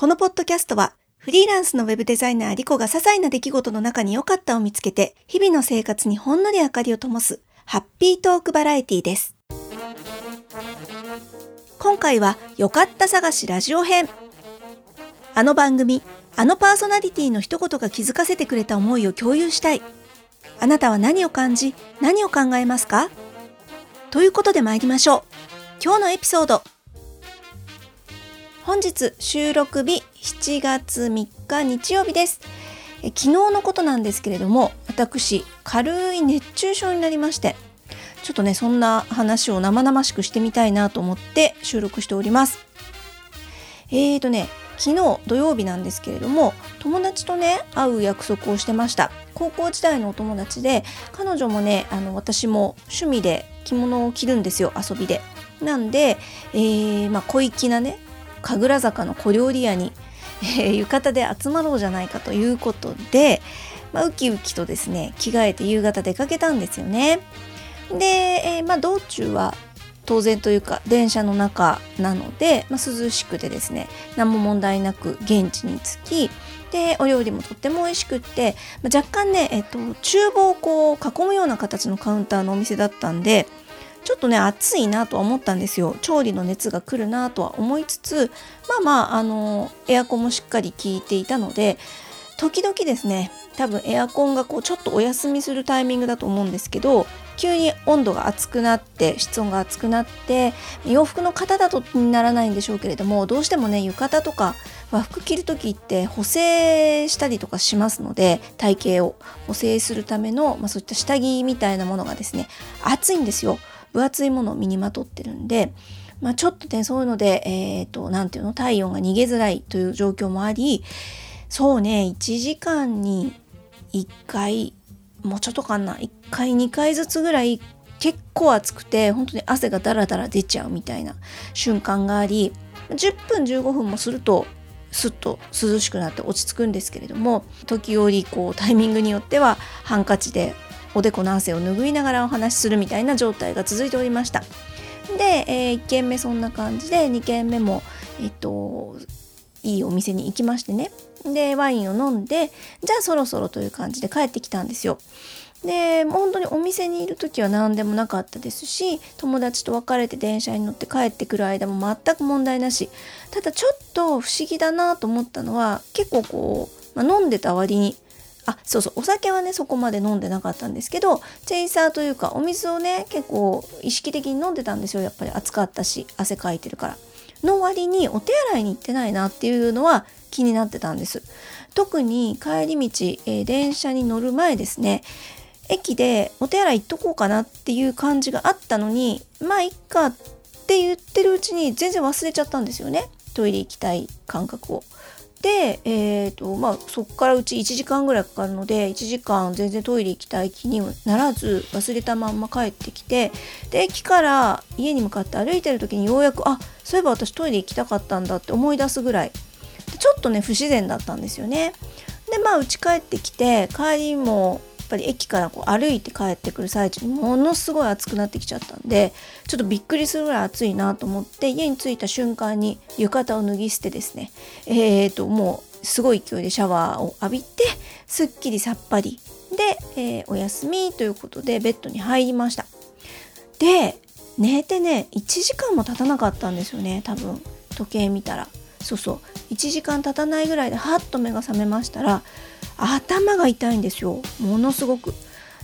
このポッドキャストはフリーランスのウェブデザイナーリコが些細な出来事の中に良かったを見つけて日々の生活にほんのり明かりを灯すハッピートークバラエティです。今回は良かった探しラジオ編。あの番組、あのパーソナリティの一言が気づかせてくれた思いを共有したい。あなたは何を感じ、何を考えますか？ということで参りましょう。今日のエピソード。本日収録日7月3日日曜日です。昨日のことなんですけれども、私、軽い熱中症になりまして、ちょっとね、そんな話を生々しくしてみたいなと思って収録しております。えーとね、昨日土曜日なんですけれども友達とね会う約束をしてました高校時代のお友達で彼女もねあの私も趣味で着物を着るんですよ遊びでなんで、えー、まあ、小粋なね神楽坂の小料理屋に、えー、浴衣で集まろうじゃないかということで、まあ、ウキウキとですね着替えて夕方出かけたんですよね。で、えー、まあ、道中は当然というか電車の中なので、まあ、涼しくてですね何も問題なく現地に着きでお料理もとっても美味しくって、まあ、若干ね、えっと、厨房をこう囲むような形のカウンターのお店だったんでちょっとね暑いなとは思ったんですよ。調理の熱が来るなとは思いつつまあまああのエアコンもしっかり効いていたので時々ですね多分エアコンがこうちょっとお休みするタイミングだと思うんですけど急に温度が熱くなって室温が熱くなって洋服の型だとにならないんでしょうけれどもどうしてもね浴衣とか和服着る時って補正したりとかしますので体型を補正するための、まあ、そういった下着みたいなものがですね熱いんですよ。分厚いものを身にまとってるんでまあ、ちょっとねそういうのでえっ、ー、と何ていうの体温が逃げづらいという状況もありそうね1時間に1回もうちょっとかな1回2回ずつぐらい結構暑くて本当に汗がダラダラ出ちゃうみたいな瞬間があり10分15分もするとすっと涼しくなって落ち着くんですけれども時折こうタイミングによってはハンカチでおでこの汗を拭いながらお話しするみたいな状態が続いておりました。で、えー、1軒目そんな感じで2軒目も、えっと、いいお店に行きましてねでワインを飲んでじゃあそろそろという感じで帰ってきたんですよ。で本当にお店にいる時は何でもなかったですし友達と別れて電車に乗って帰ってくる間も全く問題なしただちょっと不思議だなと思ったのは結構こう、まあ、飲んでた割にあそうそうお酒はねそこまで飲んでなかったんですけどチェイサーというかお水をね結構意識的に飲んでたんですよやっぱり暑かったし汗かいてるから。の割にお手洗いに行ってないなっていうのは気になってたんです。特に帰り道、えー、電車に乗る前ですね駅でお手洗い行っとこうかなっていう感じがあったのにまあいっかって言ってるうちに全然忘れちゃったんですよねトイレ行きたい感覚を。で、えーとまあ、そこからうち1時間ぐらいかかるので1時間全然トイレ行きたい気にならず忘れたまんま帰ってきてで駅から家に向かって歩いてる時にようやくあそういえば私トイレ行きたかったんだって思い出すぐらいちょっとね不自然だったんですよね。でまあ家帰ってきて帰りもぱり駅からこう歩いて帰ってくる最中にものすごい暑くなってきちゃったんでちょっとびっくりするぐらい暑いなと思って家に着いた瞬間に浴衣を脱ぎ捨てですねえーともうすごい勢いでシャワーを浴びてすっきりさっぱりで、えー、お休みということでベッドに入りました。で寝てね1時間も経たなかったんですよね多分。時計見たら。そうそう。1時間経たないぐらいでハッと目が覚めましたら頭が痛いんですよ。ものすごく。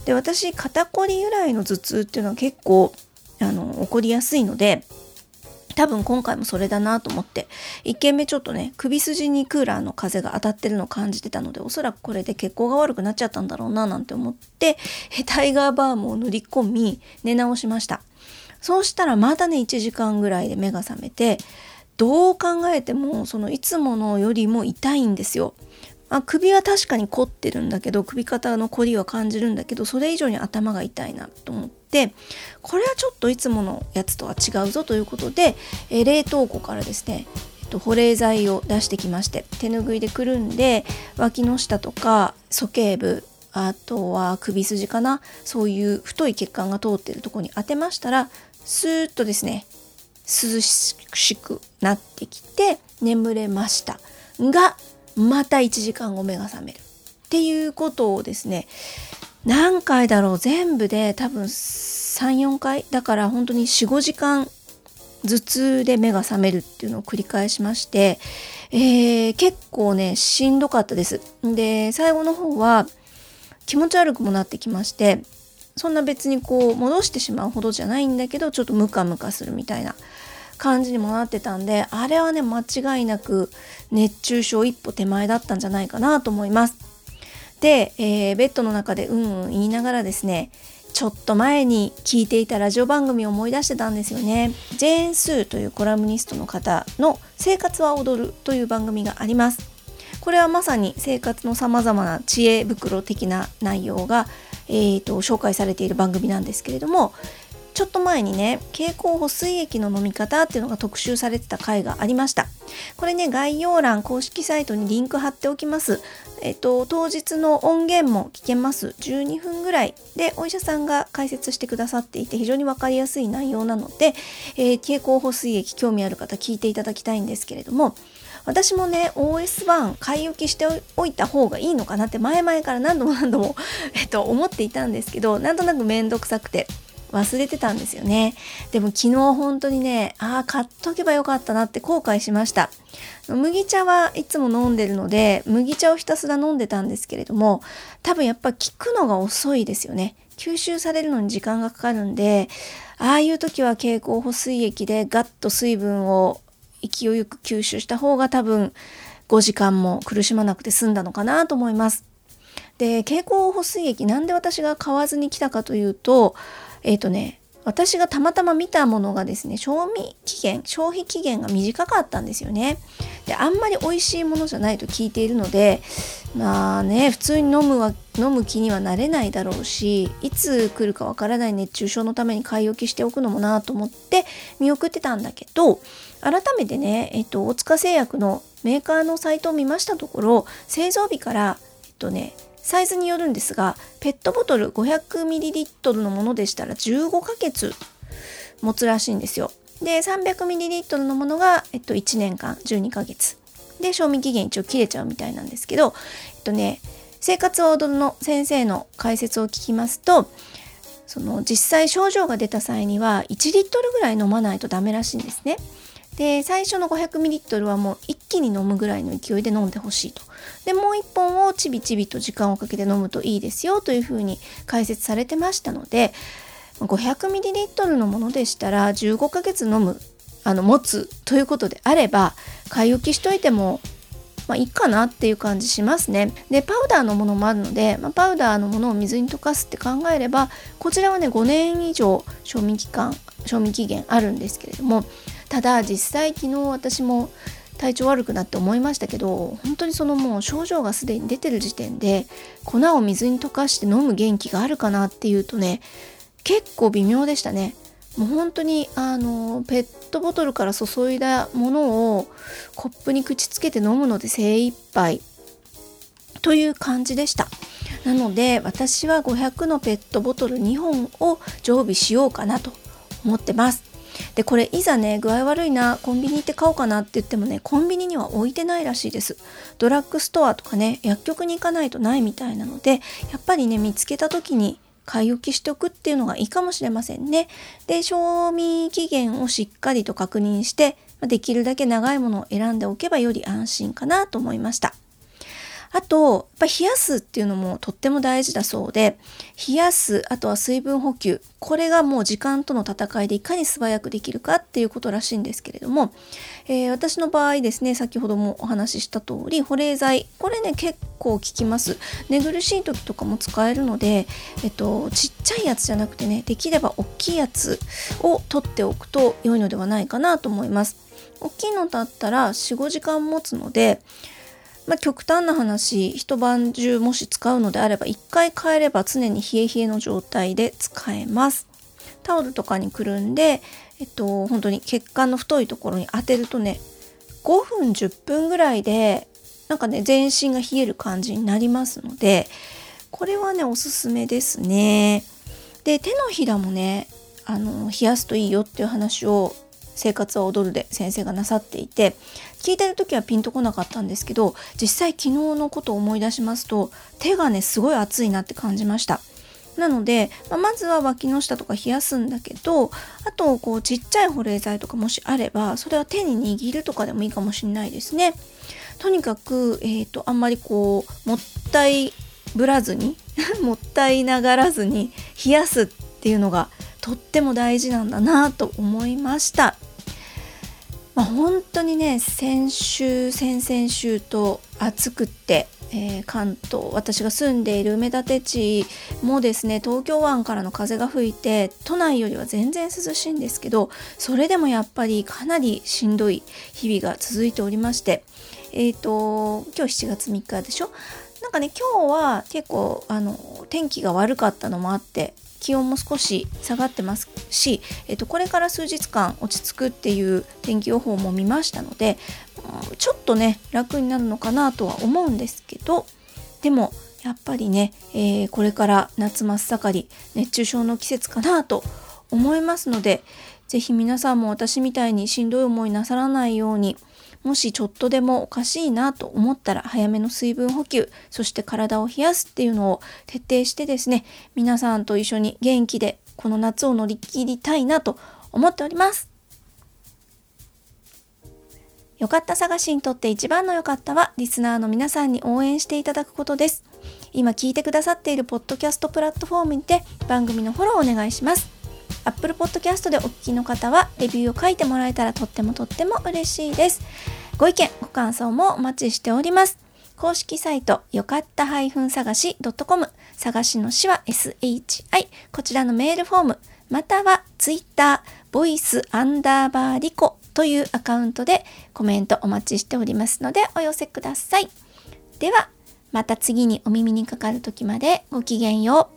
で私肩こり由来の頭痛っていうのは結構あの起こりやすいので多分今回もそれだなと思って1軒目ちょっとね首筋にクーラーの風が当たってるのを感じてたのでおそらくこれで血行が悪くなっちゃったんだろうななんて思ってタイガーバームを塗り込み寝直しました。そうしたらまだね1時間ぐらいで目が覚めてどう考えてもそのいつものよりも痛いんですよ。あ、首は確かに凝ってるんだけど首肩の凝りは感じるんだけどそれ以上に頭が痛いなと思ってこれはちょっといつものやつとは違うぞということで、えー、冷凍庫からですね、えっと、保冷剤を出してきまして手ぬぐいでくるんで脇の下とか鼠径部あとは首筋かなそういう太い血管が通ってるとこに当てましたらスーッとですね涼しくなってきて眠れました。がまた1時間後目が覚めるっていうことをですね何回だろう全部で多分34回だから本当に45時間頭痛で目が覚めるっていうのを繰り返しまして、えー、結構ねしんどかったです。で最後の方は気持ち悪くもなってきましてそんな別にこう戻してしまうほどじゃないんだけどちょっとムカムカするみたいな感じにもなってたんであれはね間違いなく熱中症一歩手前だったんじゃないかなと思います。で、えー、ベッドの中でうんうん言いながらですねちょっと前に聞いていたラジオ番組を思い出してたんですよね。ジェーン・スーというコラムニストの方の「生活は踊る」という番組があります。これはまさに生活のさまざまな知恵袋的な内容が、えーと、紹介されている番組なんですけれどもちょっと前にね経口補水液の飲み方っていうのが特集されてた回がありました。これね概要欄公式サイトにリンク貼っておきます。えっと当日の音源も聞けます。12分ぐらい。でお医者さんが解説してくださっていて非常に分かりやすい内容なので、えー、経口補水液興味ある方聞いていただきたいんですけれども私もね OS1 買い置きしておいた方がいいのかなって前々から何度も何度も、えっと、思っていたんですけどなんとなく面倒くさくて。忘れてたんですよね。でも昨日本当にねああ買っとけばよかったなって後悔しました。麦茶はいつも飲んでるので麦茶をひたすら飲んでたんですけれども多分やっぱ効くのが遅いですよね。吸収されるのに時間がかかるんでああいう時は経口補水液でガッと水分を勢いよく吸収した方が多分5時間も苦しまなくて済んだのかなと思います。で経口補水液なんで私が買わずに来たかというとえっ、ー、とね私がたまたま見たものがですね賞味期限消費期限が短かったんですよね。であんまり美味しいものじゃないと聞いているのでまあね普通に飲むは飲む気にはなれないだろうしいつ来るかわからない熱中症のために買い置きしておくのもなと思って見送ってたんだけど改めてね、えっと、大塚製薬のメーカーのサイトを見ましたところ製造日からえっとねサイズによるんですがペットボトル 500ml のものでしたら15ヶ月持つらしいんですよ。で 300ml のものが、えっと、1年間12ヶ月で賞味期限一応切れちゃうみたいなんですけどえっとね生活を踊るの先生の解説を聞きますとその実際症状が出た際には1リットルぐらい飲まないとダメらしいんですね。で最初の 500ml はもう一気に飲むぐらいの勢いで飲んでほしいとでもう1本をちびちびと時間をかけて飲むといいですよというふうに解説されてましたので 500ml のものでしたら15ヶ月飲むあの持つということであれば買い置きしといてもまあいいかなっていう感じしますね。でパウダーのものもあるので、まあ、パウダーのものを水に溶かすって考えればこちらはね5年以上賞味期間賞味期限あるんですけれどもただ実際昨日私も体調悪くなって思いましたけど本当にそのもう症状がすでに出てる時点で粉を水に溶かして飲む元気があるかなっていうとね結構微妙でしたね。もう本当にあのペットボトルから注いだものをコップに口つけて飲むので精一杯。という感じでした。なので私は500のペットボトル2本を常備しようかなと思ってます。でこれいざね具合悪いなコンビニ行って買おうかなって言ってもねコンビニには置いてないらしいです。ドラッグストアとかね薬局に行かないとないみたいなのでやっぱりね見つけた時に買い置きしておくっていうのがいいかもしれませんね。で賞味期限をしっかりと確認してできるだけ長いものを選んでおけばより安心かなと思いました。あと、やっぱ冷やすっていうのもとっても大事だそうで、冷やす、あとは水分補給、これがもう時間との戦いでいかに素早くできるかっていうことらしいんですけれども、えー、私の場合ですね、先ほどもお話しした通り、保冷剤、これね、結構効きます。寝苦しい時とかも使えるので、えっと、ちっちゃいやつじゃなくてね、できれば大きいやつを取っておくと良いのではないかなと思います。大きいのだったら4、5時間持つので、まあ、極端な話一晩中もし使うのであれば1回変えれば常に冷え冷えの状態で使えます。タオルとかにくるんで、えっと、本当に血管の太いところに当てるとね5分10分ぐらいでなんかね全身が冷える感じになりますのでこれはねおすすめですね。で手のひらもねあの冷やすといいよっていう話を生活は踊るで先生がなさっていて聞いてる時はピンとこなかったんですけど実際昨日のことを思い出しますと手がねすごい熱いなって感じましたなので、まあ、まずは脇の下とか冷やすんだけどあとこうちっちゃい保冷剤とかもしあればそれは手に握るとかでもいいかもしれないですねとにかく、えーと、とあんまりこうもったいぶらずに もったいながらずに冷やすっていうのがとっても大事なんだなと思いました。まあ、本当にね先週先々週と暑くって、えー、関東私が住んでいる埋め立地もですね東京湾からの風が吹いて都内よりは全然涼しいんですけどそれでもやっぱりかなりしんどい日々が続いておりましてえっ、ー、と今日7月3日でしょ？なんかね今日は結構あの天気が悪かったのもあって気温も少し下がってますし、えっと、これから数日間落ち着くっていう天気予報も見ましたのでちょっとね楽になるのかなとは思うんですけどでもやっぱりね、えー、これから夏真っ盛り熱中症の季節かなと思いますので是非皆さんも私みたいにしんどい思いなさらないようにもしちょっとでもおかしいなと思ったら早めの水分補給そして体を冷やすっていうのを徹底してですね皆さんと一緒に元気でこの夏を乗り切りたいなと思っております。よかった探しにとって一番の良かったはリスナーの皆さんに応援していただくことです。今聞いてくださっているポッドキャストプラットフォームにて番組のフォローをお願いします。Apple Podcast でお聞きの方はレビューを書いてもらえたらとってもとっても嬉しいですご意見、ご感想もお待ちしております。公式サイト、よかった探し .com、探しの詩は SHI、こちらのメールフォーム、または Twitter、ボイスアンダーバーリコというアカウントでコメントお待ちしておりますのでお寄せください。では、また次にお耳にかかる時までごきげんよう。